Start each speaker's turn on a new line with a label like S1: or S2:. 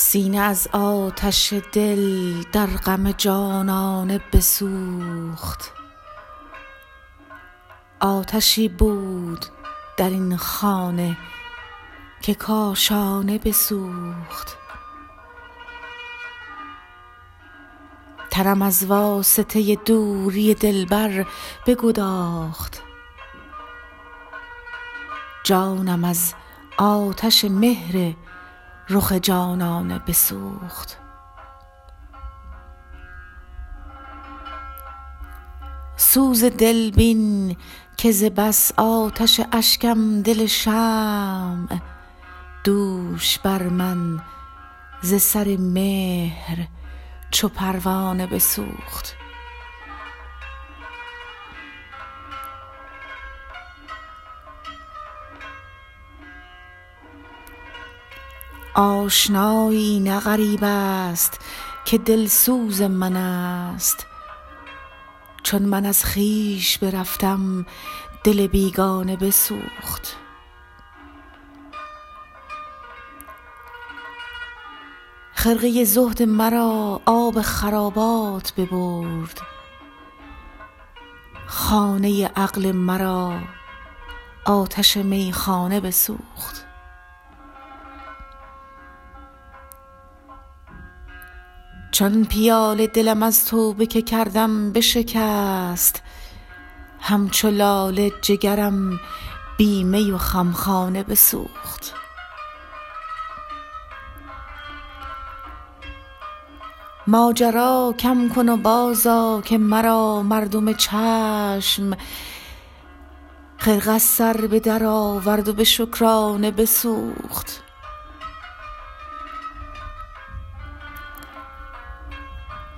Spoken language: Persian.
S1: سینه از آتش دل در غم جانانه بسوخت. آتشی بود در این خانه که کاشانه بسوخت. تنم از واسطه دوری دلبر بگداخت. جانم از آتش مهر رخ جانانه بسوخت. سوز دل بین که ز بس آتش اشکم دل شمع. دوش بر من ز سر مهر چو پروانه بسوخت. آشنایی نه غریب است که دلسوز من است. چون من از خویش برفتم دل بیگانه بسوخت. خرقه زهد مرا آب خرابات ببرد. خانه عقل مرا آتش میخانه بسوخت. چون پیاله دلم از توبه که کردم بشکست همچو لاله جگرم بی می و خمخانه بسوخت. ماجرا کم کن و بازآ که مرا مردم چشم خرقه سر به در آورد و به شکرانه بسوخت.